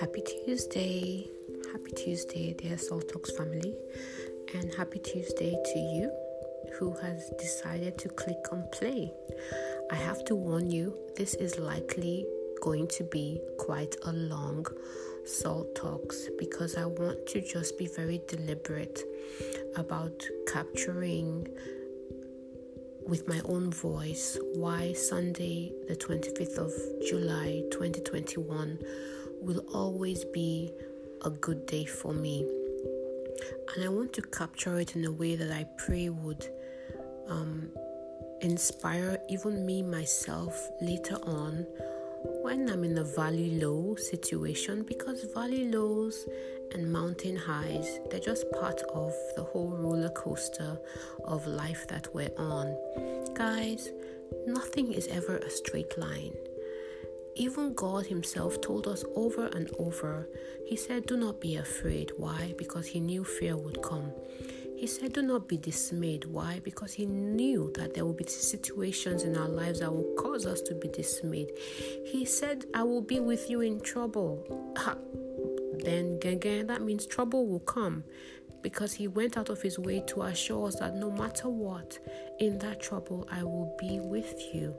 Happy Tuesday. Happy Tuesday, dear Salt Talks family. And happy Tuesday to you who has decided to click on play. I have to warn you, this is likely going to be quite a long Salt Talks because I want to just be very deliberate about capturing with my own voice why Sunday, the 25th of July 2021, will always be a good day for me. And I want to capture it in a way that I pray would um, inspire even me myself later on when I'm in a valley low situation because valley lows and mountain highs they're just part of the whole roller coaster of life that we're on. Guys, nothing is ever a straight line. Even God Himself told us over and over, He said, Do not be afraid. Why? Because He knew fear would come. He said, Do not be dismayed. Why? Because He knew that there will be situations in our lives that will cause us to be dismayed. He said, I will be with you in trouble. Then, again, that means trouble will come because He went out of His way to assure us that no matter what, in that trouble, I will be with you.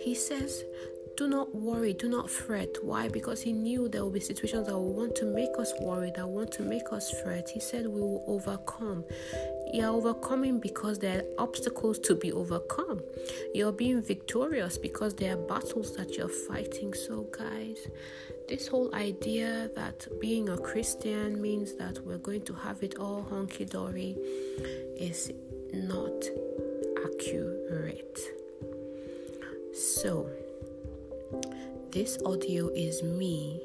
He says, do not worry, do not fret. Why? Because he knew there will be situations that will want to make us worry, that want to make us fret. He said we will overcome. You're overcoming because there are obstacles to be overcome. You're being victorious because there are battles that you're fighting. So, guys, this whole idea that being a Christian means that we're going to have it all hunky dory is not accurate. So, this audio is me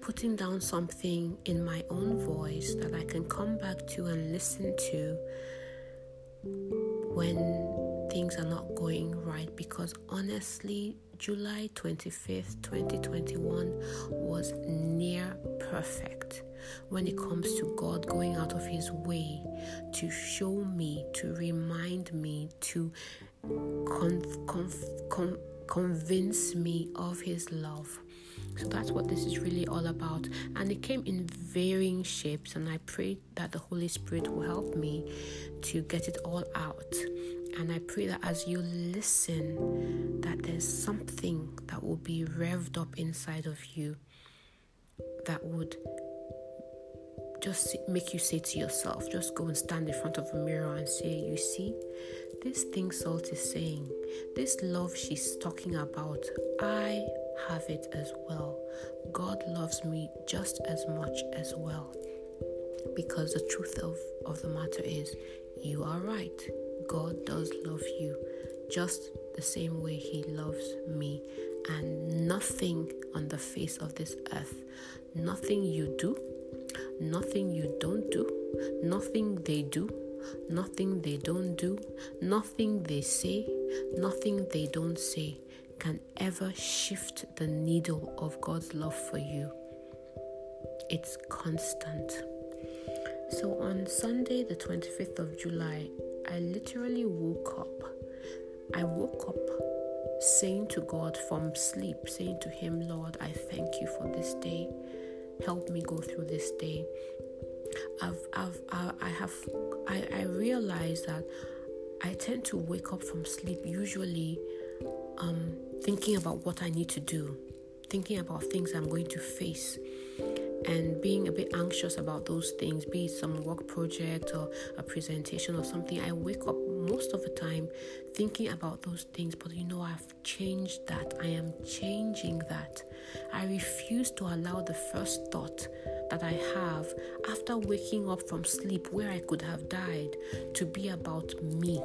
putting down something in my own voice that I can come back to and listen to when things are not going right. Because honestly, July 25th, 2021 was near perfect when it comes to God going out of His way to show me, to remind me, to convince me of His love. So that's what this is really all about. And it came in varying shapes, and I pray that the Holy Spirit will help me to get it all out. And I pray that as you listen, that there's something that will be revved up inside of you that would just make you say to yourself, just go and stand in front of a mirror and say, You see, this thing Salt is saying, this love she's talking about, I have it as well. God loves me just as much as well. Because the truth of, of the matter is, you are right. God does love you just the same way He loves me. And nothing on the face of this earth, nothing you do, nothing you don't do, nothing they do, nothing they don't do, nothing they say, nothing they don't say can ever shift the needle of God's love for you. It's constant. So on Sunday, the 25th of July, I literally woke up. I woke up saying to God from sleep, saying to Him, Lord, I thank you for this day. Help me go through this day. I've, I've, I have, I, I realize that I tend to wake up from sleep usually um, thinking about what I need to do, thinking about things I'm going to face, and being a bit anxious about those things, be it some work project or a presentation or something. I wake up most of the time thinking about those things, but you know, I've changed that. I am changing that. I refuse to allow the first thought that I have after waking up from sleep where I could have died to be about me.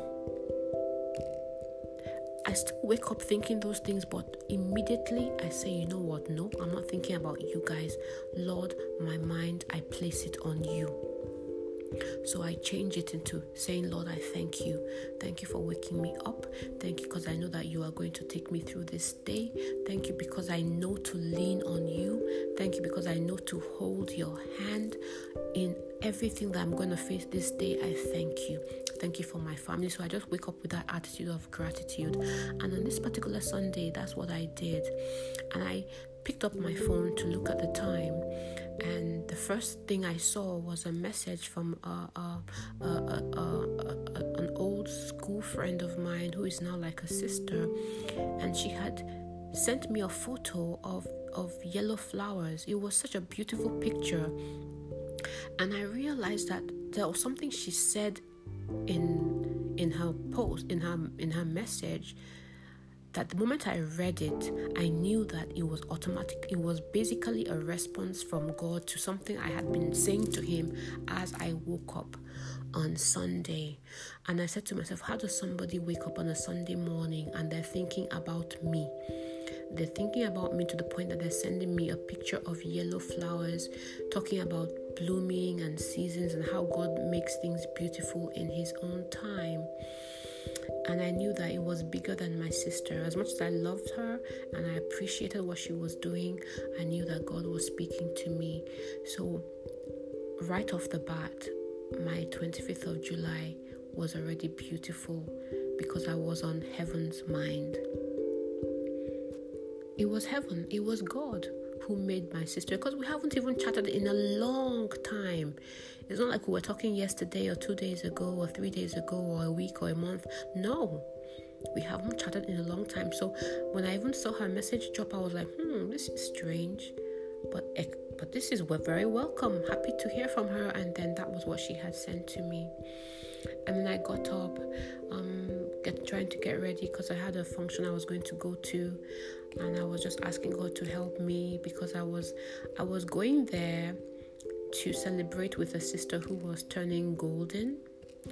I still wake up thinking those things, but immediately I say, you know what? No, I'm not thinking about you guys. Lord, my mind, I place it on you. So I change it into saying, Lord, I thank you. Thank you for waking me up. Thank you because I know that you are going to take me through this day. Thank you because I know to lean on you. Thank you because I know to hold your hand in everything that I'm going to face this day. I thank you. Thank you for my family. So I just wake up with that attitude of gratitude. And on this particular Sunday, that's what I did. And I picked up my phone to look at the time, and the first thing I saw was a message from a, a, a, an old school friend of mine who is now like a sister, and she had sent me a photo of of yellow flowers. It was such a beautiful picture, and I realized that there was something she said in in her post in her in her message that the moment I read it, I knew that it was automatic. It was basically a response from God to something I had been saying to Him as I woke up on Sunday. And I said to myself, How does somebody wake up on a Sunday morning and they're thinking about me? They're thinking about me to the point that they're sending me a picture of yellow flowers, talking about blooming and seasons and how God makes things beautiful in His own time and I knew that it was bigger than my sister. As much as I loved her and I appreciated what she was doing, I knew that God was speaking to me. So, right off the bat, my 25th of July was already beautiful because I was on heaven's mind. It was heaven, it was God who made my sister because we haven't even chatted in a long time. It's not like we were talking yesterday or two days ago or three days ago or a week or a month. No, we haven't chatted in a long time. So when I even saw her message drop, I was like, hmm, this is strange. But but this is very welcome. Happy to hear from her. And then that was what she had sent to me. And then I got up, um, get trying to get ready because I had a function I was going to go to, and I was just asking God to help me because I was I was going there to celebrate with a sister who was turning golden.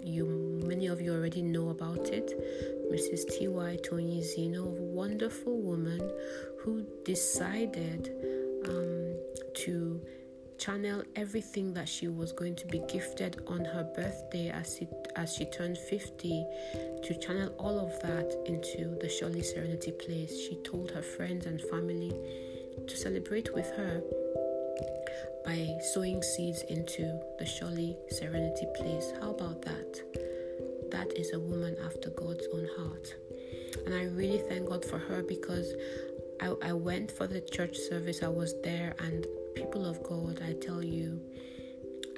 You many of you already know about it. Mrs. T.Y. Tony Zeno, a wonderful woman who decided um, to channel everything that she was going to be gifted on her birthday as she, as she turned 50 to channel all of that into the Surely Serenity place. She told her friends and family to celebrate with her by sowing seeds into the Surely Serenity place. How about that? That is a woman after God's own heart. And I really thank God for her because I, I went for the church service, I was there, and people of God, I tell you,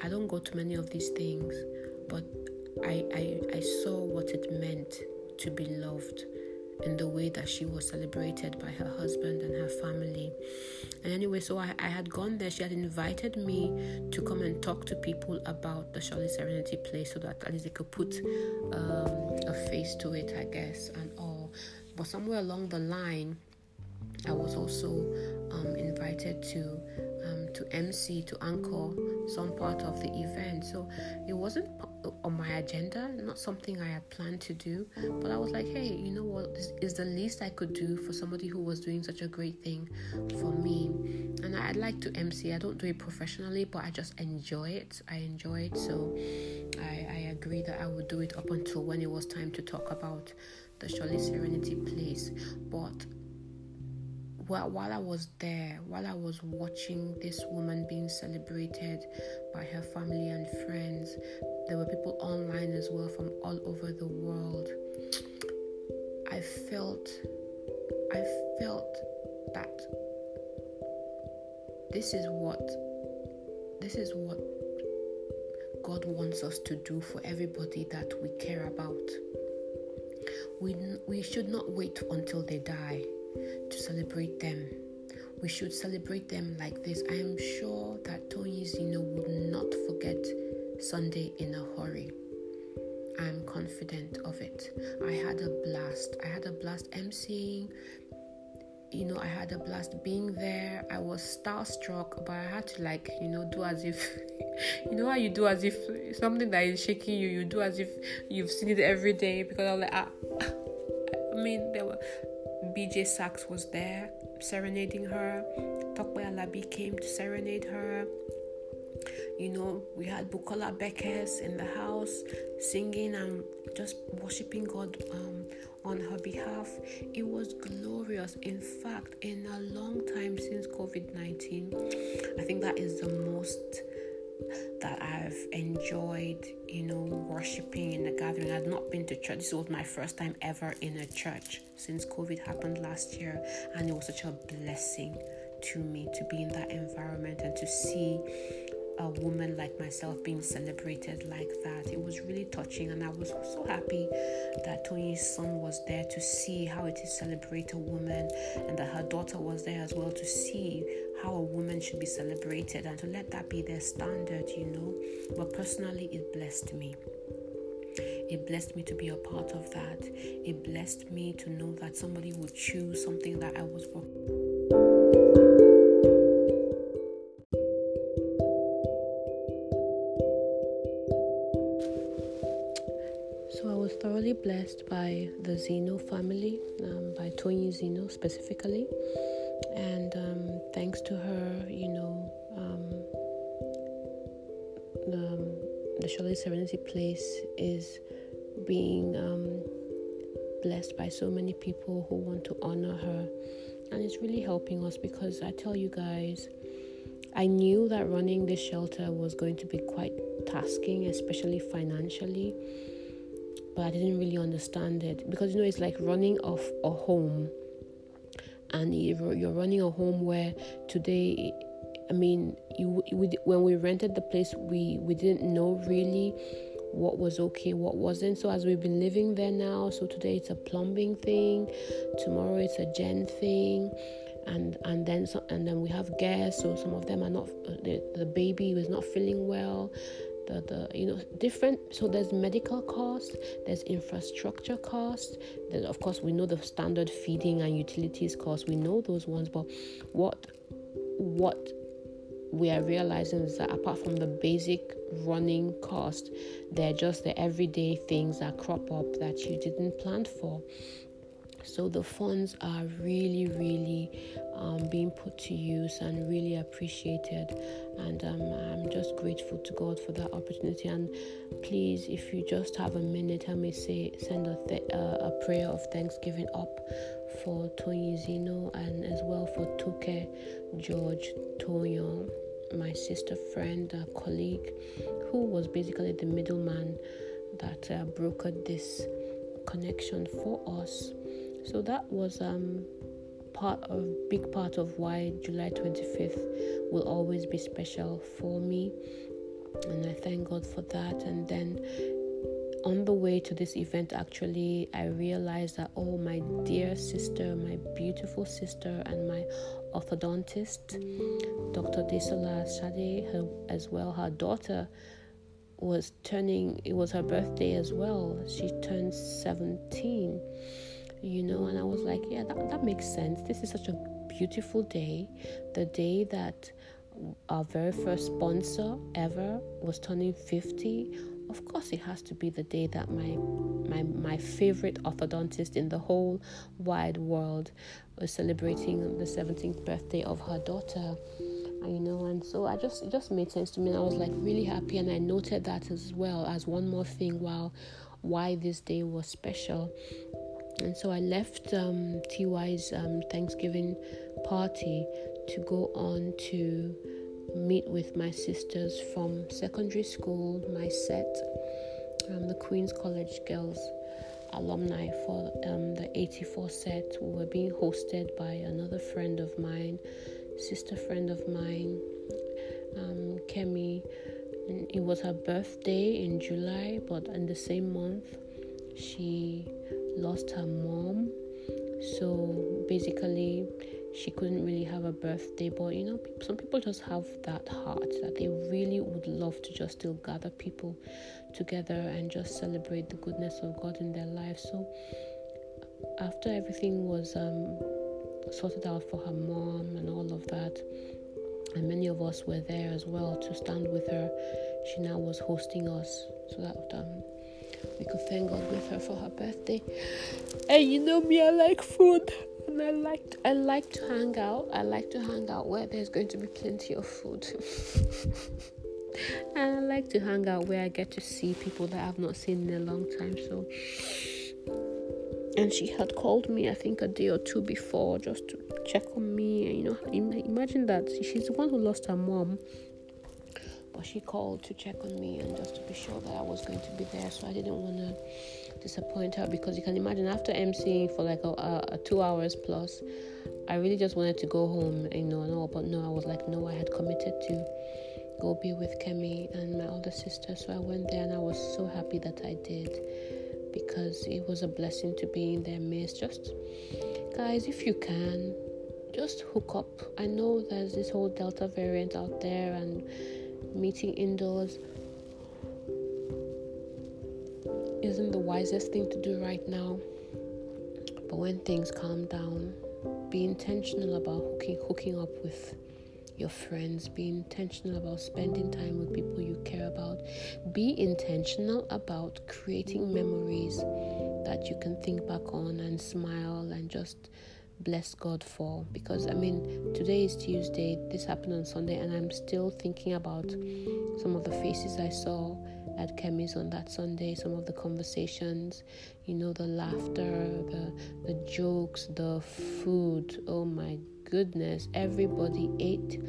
I don't go to many of these things, but I, I, I saw what it meant to be loved in the way that she was celebrated by her husband and her family. And anyway, so I, I had gone there. She had invited me to come and talk to people about the Surely Serenity place so that at least they could put um, a face to it, I guess, and all. But somewhere along the line, I was also um, invited to um, to MC to anchor some part of the event. So it wasn't on my agenda, not something I had planned to do. But I was like, hey, you know what? This is the least I could do for somebody who was doing such a great thing for me. And I'd like to MC. I don't do it professionally, but I just enjoy it. I enjoy it. So I, I agreed that I would do it up until when it was time to talk about the Surely Serenity place. But while, while I was there, while I was watching this woman being celebrated by her family and friends, there were people online as well from all over the world. I felt, I felt that this is what, this is what God wants us to do for everybody that we care about. We, we should not wait until they die to celebrate them. We should celebrate them like this. I am sure that Tony Zeno would not forget Sunday in a hurry. I am confident of it. I had a blast. I had a blast emceeing. You know, I had a blast being there. I was starstruck, but I had to like, you know, do as if you know how you do as if something that is shaking you, you do as if you've seen it every day because I was like, ah, I mean, there BJ Sachs was there serenading her. Tope Alabi came to serenade her. You know, we had Bukola Bekes in the house singing and just worshiping God um, on her behalf. It was glorious. In fact, in a long time since COVID 19, I think that is the most that I've enjoyed, you know, worshiping in the gathering. I'd not been to church. This was my first time ever in a church since COVID happened last year, and it was such a blessing to me to be in that environment and to see a woman like myself being celebrated like that. It was really touching, and I was so happy that Tony's son was there to see how it is celebrate a woman, and that her daughter was there as well to see how a woman should be celebrated and to let that be their standard, you know. But personally, it blessed me. It blessed me to be a part of that. It blessed me to know that somebody would choose something that I was working So I was thoroughly blessed by the Zeno family, um, by Tony Zeno specifically. And um, thanks to her, you know, um, the, the Surely Serenity Place is being um, blessed by so many people who want to honor her. And it's really helping us because I tell you guys, I knew that running this shelter was going to be quite tasking, especially financially but I didn't really understand it because you know it's like running off a home, and you're running a home where today, I mean, you we, when we rented the place, we we didn't know really what was okay, what wasn't. So as we've been living there now, so today it's a plumbing thing, tomorrow it's a gen thing, and and then so, and then we have guests. So some of them are not the the baby was not feeling well, the, the you know different. So there's medical costs there's infrastructure costs then of course we know the standard feeding and utilities costs we know those ones but what what we are realizing is that apart from the basic running cost they're just the everyday things that crop up that you didn't plan for so the funds are really, really um, being put to use and really appreciated. And um, I'm just grateful to God for that opportunity. And please, if you just have a minute, help me say send a, th- uh, a prayer of thanksgiving up for Tony Zeno and as well for Toke George Tonyo, my sister friend, colleague, who was basically the middleman that uh, brokered this connection for us so that was um, part of big part of why July 25th will always be special for me, and I thank God for that. And then on the way to this event, actually, I realized that oh, my dear sister, my beautiful sister, and my orthodontist, Dr. Desola Sade, her, as well, her daughter was turning, it was her birthday as well. She turned 17 you know and i was like yeah that, that makes sense. This is such a beautiful day. The day that our very first sponsor ever was turning 50 of course it has to be the day that my my my favorite orthodontist in the whole wide world was celebrating the 17th birthday of her daughter. You know and so i just it just made sense to me. And i was like really happy and i noted that as well as one more thing while why this day was special and so I left um, TY's um, Thanksgiving party to go on to meet with my sisters from secondary school, my set, um, the Queen's College Girls alumni for um, the 84 set. We were being hosted by another friend of mine, sister friend of mine, um, Kemi. And it was her birthday in July, but in the same month, she lost her mom. So basically, she couldn't really have a birthday. But you know, some people just have that heart that they really would love to just still gather people together and just celebrate the goodness of God in their life. So after everything was um, sorted out for her mom and all of that, and many of us were there as well to stand with her. She now was hosting us, so that um, we could thank God with her for her birthday. And you know me, I like food. And I like to, I like to hang out. I like to hang out where there's going to be plenty of food. and I like to hang out where I get to see people that I've not seen in a long time. So and she had called me I think a day or two before just to check on me and you know imagine that she's the one who lost her mom but she called to check on me and just to be sure that I was going to be there. So I didn't want to disappoint her because you can imagine after emceeing for like a, a, a two hours plus, I really just wanted to go home, you know, no, but no, I was like, no, I had committed to go be with Kemi and my older sister. So I went there and I was so happy that I did because it was a blessing to be in their midst. Just, guys, if you can, just hook up. I know there's this whole Delta variant out there and meeting indoors isn't the wisest thing to do right now. But when things calm down, be intentional about hooking, hooking up with your friends. Be intentional about spending time with people you care about. Be intentional about creating memories that you can think back on and smile and just bless God for. Because I mean, today is Tuesday, this happened on Sunday, and I'm still thinking about some of the faces I saw at Kemi's on that Sunday, some of the conversations, you know, the laughter, the the jokes, the food. Oh my goodness, everybody ate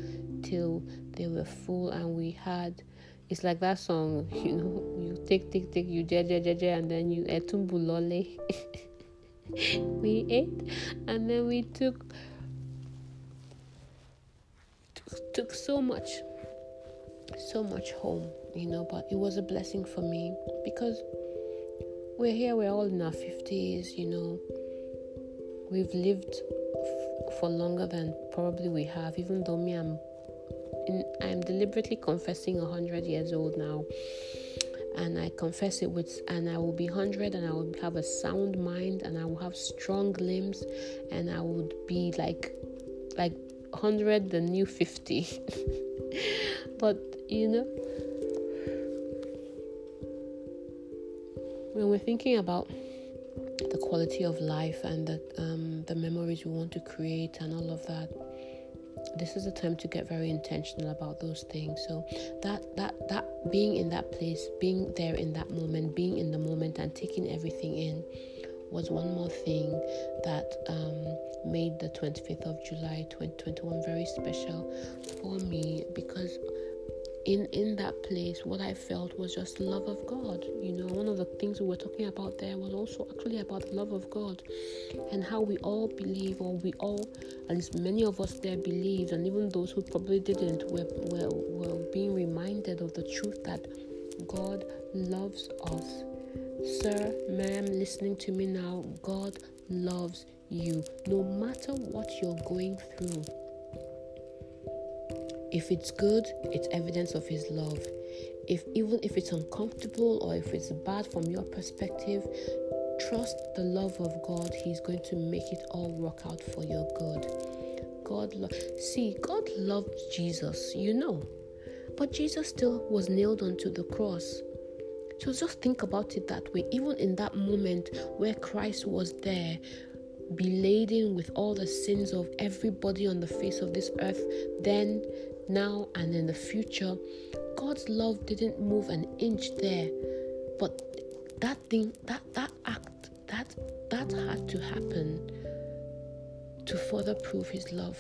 till they were full, and we had. It's like that song, you know, you take, take, take, you je, je, je, je, and then you etumbulole. we ate, and then we took, took, took so much, so much home, you know. But it was a blessing for me because we're here, we're all in our 50s, you know. We've lived for longer than probably we have, even though me, I'm, in, I'm deliberately confessing 100 years old now. And I confess it with, and I will be 100 and I will have a sound mind and I will have strong limbs and I would be like, like 100, the new 50. but, you know, when we're thinking about the quality of life and the um, the memories we want to create and all of that this is the time to get very intentional about those things. So that that that being in that place being there in that moment being in the moment and taking everything in was one more thing that um, made the 25th of July 2021 very special for me because in in that place what i felt was just love of god. You know one of the things we were talking about there was also actually about the love of god and how we all believe or we all at least many of us there believed and even those who probably didn't were, were, were being reminded of the truth that god loves us sir ma'am listening to me now god loves you no matter what you're going through if it's good, it's evidence of His love. If even if it's uncomfortable or if it's bad from your perspective, trust the love of God. He's going to make it all work out for your good. God lo- see, God loved Jesus, you know. But Jesus still was nailed onto the cross. So just think about it that way. Even in that moment where Christ was there, be laden with all the sins of everybody on the face of this earth, then now and in the future, God's love didn't move an inch there. But that thing, that that act, that that had to happen to further prove his love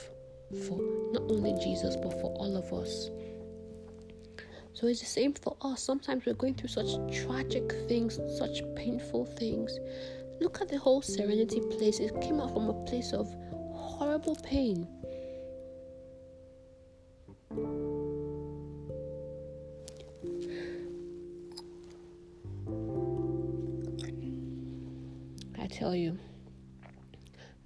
for not only Jesus but for all of us. So it's the same for us. Sometimes we're going through such tragic things, such painful things. Look at the whole serenity place. It came out from a place of horrible pain. Tell you,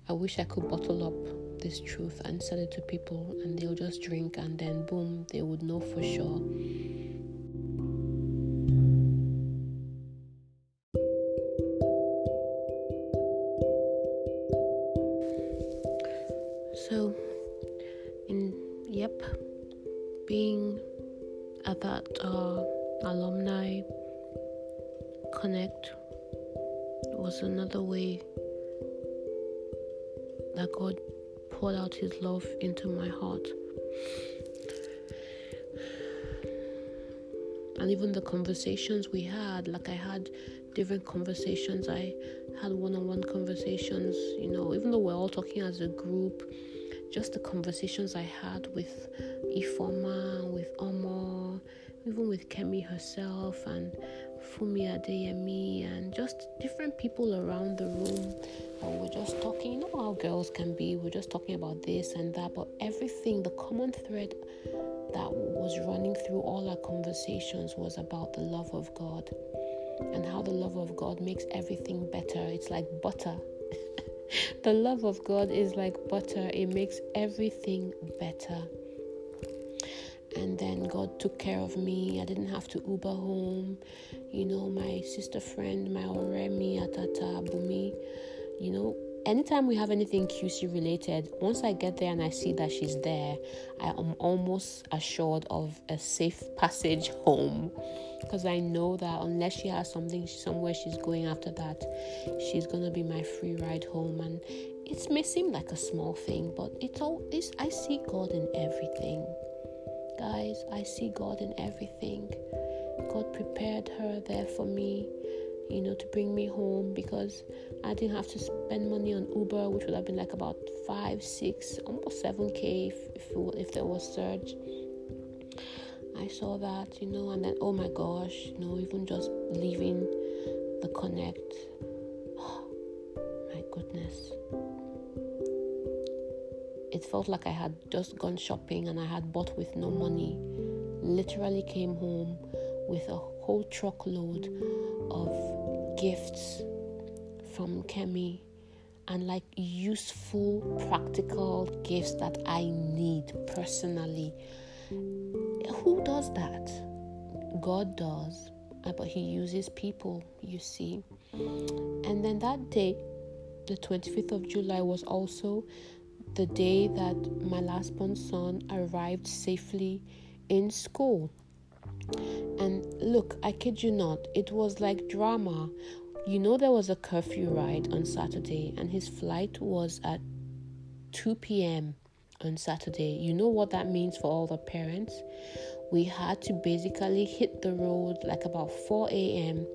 I wish I could bottle up this truth and sell it to people and they'll just drink and then boom, they would know for sure. Conversations we had, like I had different conversations, I had one on one conversations, you know, even though we're all talking as a group, just the conversations I had with Ifoma, with Omo, even with Kemi herself, and Fumi Adeyemi and just different people around the room. And we're just talking. You know how girls can be. We're just talking about this and that, but everything, the common thread that was running through all our conversations was about the love of God and how the love of God makes everything better. It's like butter. the love of God is like butter, it makes everything better. And then God took care of me. I didn't have to Uber home. You know, my sister friend, my Oremi Atata Bumi, you know, anytime we have anything QC related, once I get there and I see that she's there, I am almost assured of a safe passage home because I know that unless she has something somewhere she's going after that, she's gonna be my free ride home. And it may seem like a small thing, but it's all this. I see God in everything, guys. I see God in everything. God prepared her there for me you know, to bring me home because I didn't have to spend money on Uber, which would have been like about five, six, almost seven k if if, if there was surge. I saw that, you know, and then oh my gosh, you know, even just leaving the connect, oh, my goodness, it felt like I had just gone shopping and I had bought with no money. Literally came home with a whole truckload of gifts from Kemi and like useful, practical gifts that I need personally. Who does that? God does, uh, but He uses people, you see. And then that day, the 25th of July, was also the day that my last born son arrived safely in school. And look, I kid you not, it was like drama. You know, there was a curfew ride on Saturday, and his flight was at 2 p.m. on Saturday. You know what that means for all the parents? We had to basically hit the road like about 4 a.m.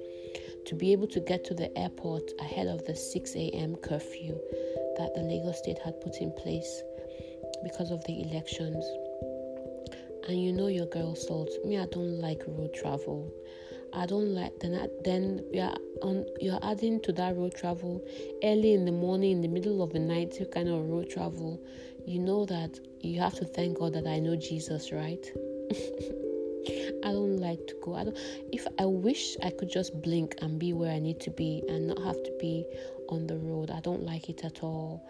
to be able to get to the airport ahead of the 6 a.m. curfew that the Lagos state had put in place because of the elections and you know your girl salt me i don't like road travel i don't like then then you're on you're adding to that road travel early in the morning in the middle of the night kind of road travel you know that you have to thank god that i know jesus right I don't like to go. I don't if I wish I could just blink and be where I need to be and not have to be on the road. I don't like it at all.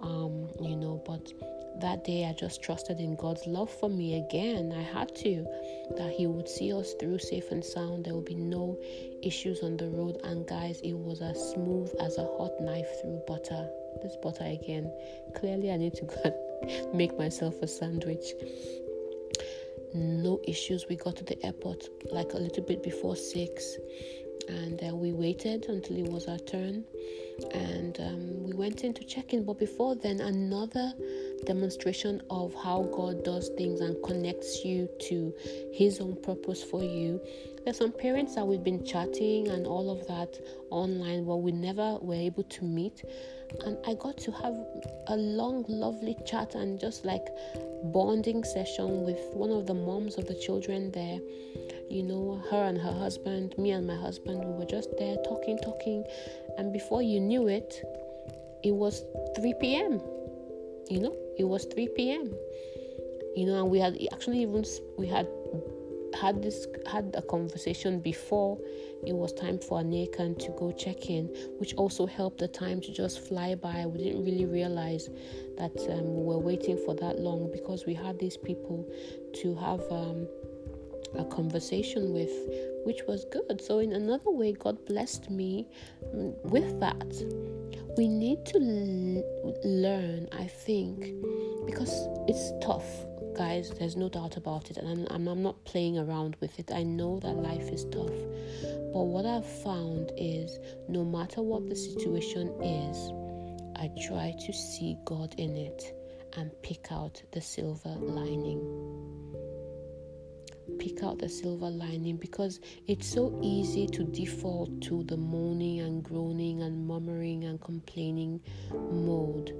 Um, you know, but that day I just trusted in God's love for me again. I had to, that He would see us through safe and sound. There would be no issues on the road. And guys, it was as smooth as a hot knife through butter. This butter again. Clearly, I need to go make myself a sandwich. No issues. We got to the airport like a little bit before six, and uh, we waited until it was our turn and um, we went in to check in. But before then, another demonstration of how God does things and connects you to His own purpose for you. There's some parents that we've been chatting and all of that online, but we never were able to meet. And I got to have a long, lovely chat and just like bonding session with one of the moms of the children there you know, her and her husband, me and my husband, we were just there talking, talking, and before you knew it, it was 3 p.m. You know, it was 3 p.m. You know, and we had actually even we had had this had a conversation before it was time for Anekan to go check in, which also helped the time to just fly by. We didn't really realize that um, we were waiting for that long because we had these people to have um, a conversation with, which was good. So, in another way, God blessed me mm, with that. We need to l- learn, I think, because it's tough, guys. There's no doubt about it, and I'm, I'm not playing around with it. I know that life is tough, but what I've found is no matter what the situation is, I try to see God in it and pick out the silver lining pick out the silver lining because it's so easy to default to the moaning and groaning and murmuring and complaining mode.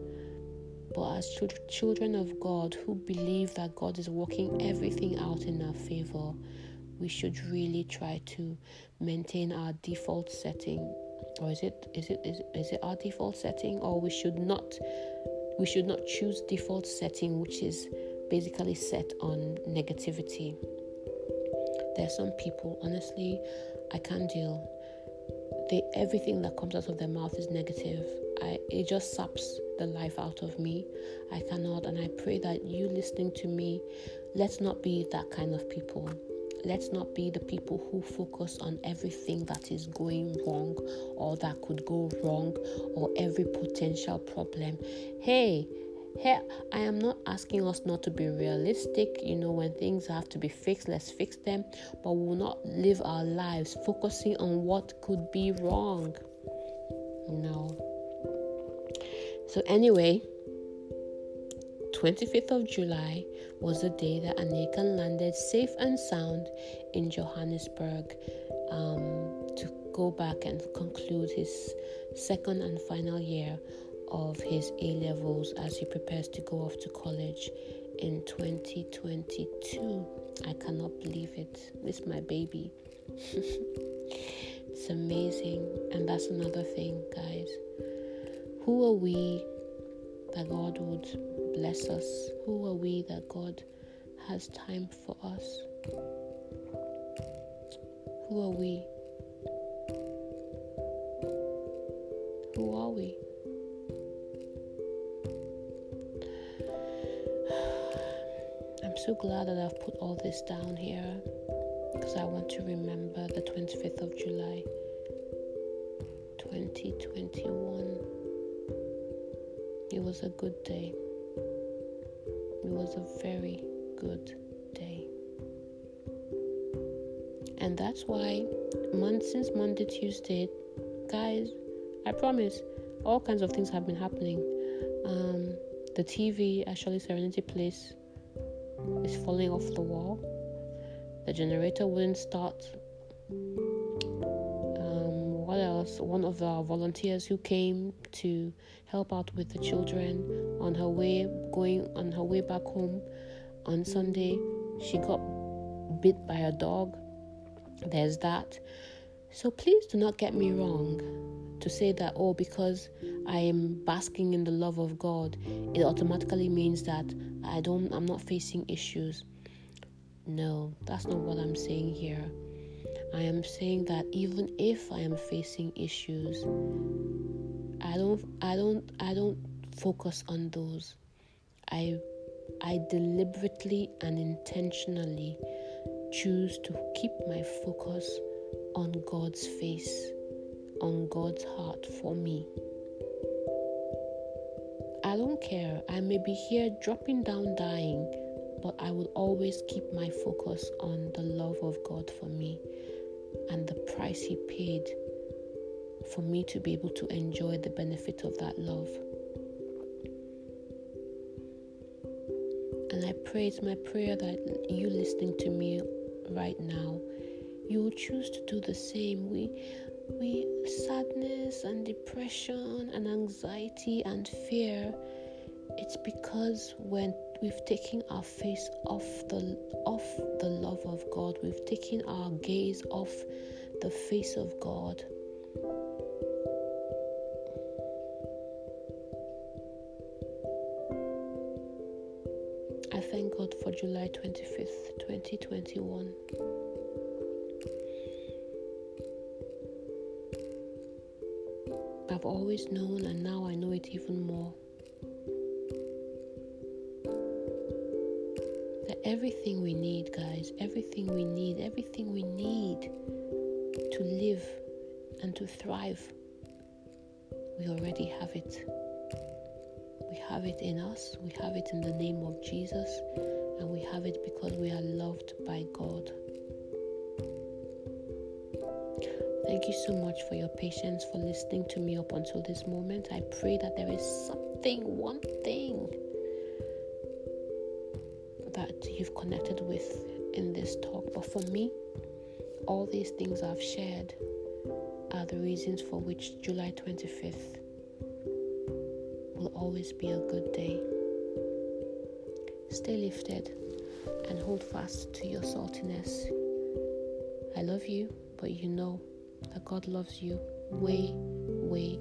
But as children of God who believe that God is working everything out in our favor, we should really try to maintain our default setting. Or is it is it is, is it our default setting? Or we should not we should not choose default setting which is basically set on negativity there are some people honestly i can't deal they everything that comes out of their mouth is negative I, it just saps the life out of me. I cannot, and I pray that you listening to me, let's not be that kind of people. Let's not be the people who focus on everything that is going wrong or that could go wrong or every potential problem. Hey, hey, I am not asking us not to be realistic. You know, when things have to be fixed, let's fix them. But we will not live our lives focusing on what could be wrong. No. So, anyway, 25th of July was the day that Anakan landed safe and sound in Johannesburg um, to go back and conclude his second and final year of his A levels as he prepares to go off to college in 2022. I cannot believe it. Is my baby. it's amazing. And that's another thing, guys. Who are we that God would bless us? Who are we that God has time for us? Who are we? Who are we? So glad that I've put all this down here because I want to remember the 25th of July 2021. It was a good day. It was a very good day. And that's why month since Monday, Tuesday, guys, I promise all kinds of things have been happening. Um, the TV actually Serenity Place is falling off the wall. The generator wouldn't start. Um, what else? One of our volunteers who came to help out with the children on her way going on her way back home on Sunday. She got bit by a dog. There's that. So please do not get me wrong to say that oh because I am basking in the love of God, it automatically means that I don't I'm not facing issues. No, that's not what I'm saying here. I am saying that even if I am facing issues, I don't I don't I don't focus on those. I I deliberately and intentionally choose to keep my focus on God's face, on God's heart for me. I don't care. I may be here dropping down dying, but I will always keep my focus on the love of God for me and the price He paid for me to be able to enjoy the benefit of that love. And I pray, it's my prayer that you listening to me right now, you will choose to do the same. We, we, sadness and depression and anxiety and fear, it's because when we've taken our face off the off the love of God, we've taken our gaze off the face of God I thank God for July 25th, 2021. Always known, and now I know it even more. That everything we need, guys, everything we need, everything we need to live and to thrive, we already have it. We have it in us, we have it in the name of Jesus, and we have it because we are loved by God. Thank you so much for your patience, for listening to me up until this moment. I pray that there is something, one thing that you've connected with in this talk. But for me, all these things I've shared are the reasons for which July 25th will always be a good day. Stay lifted and hold fast to your saltiness. I love you, but you know that God loves you way, way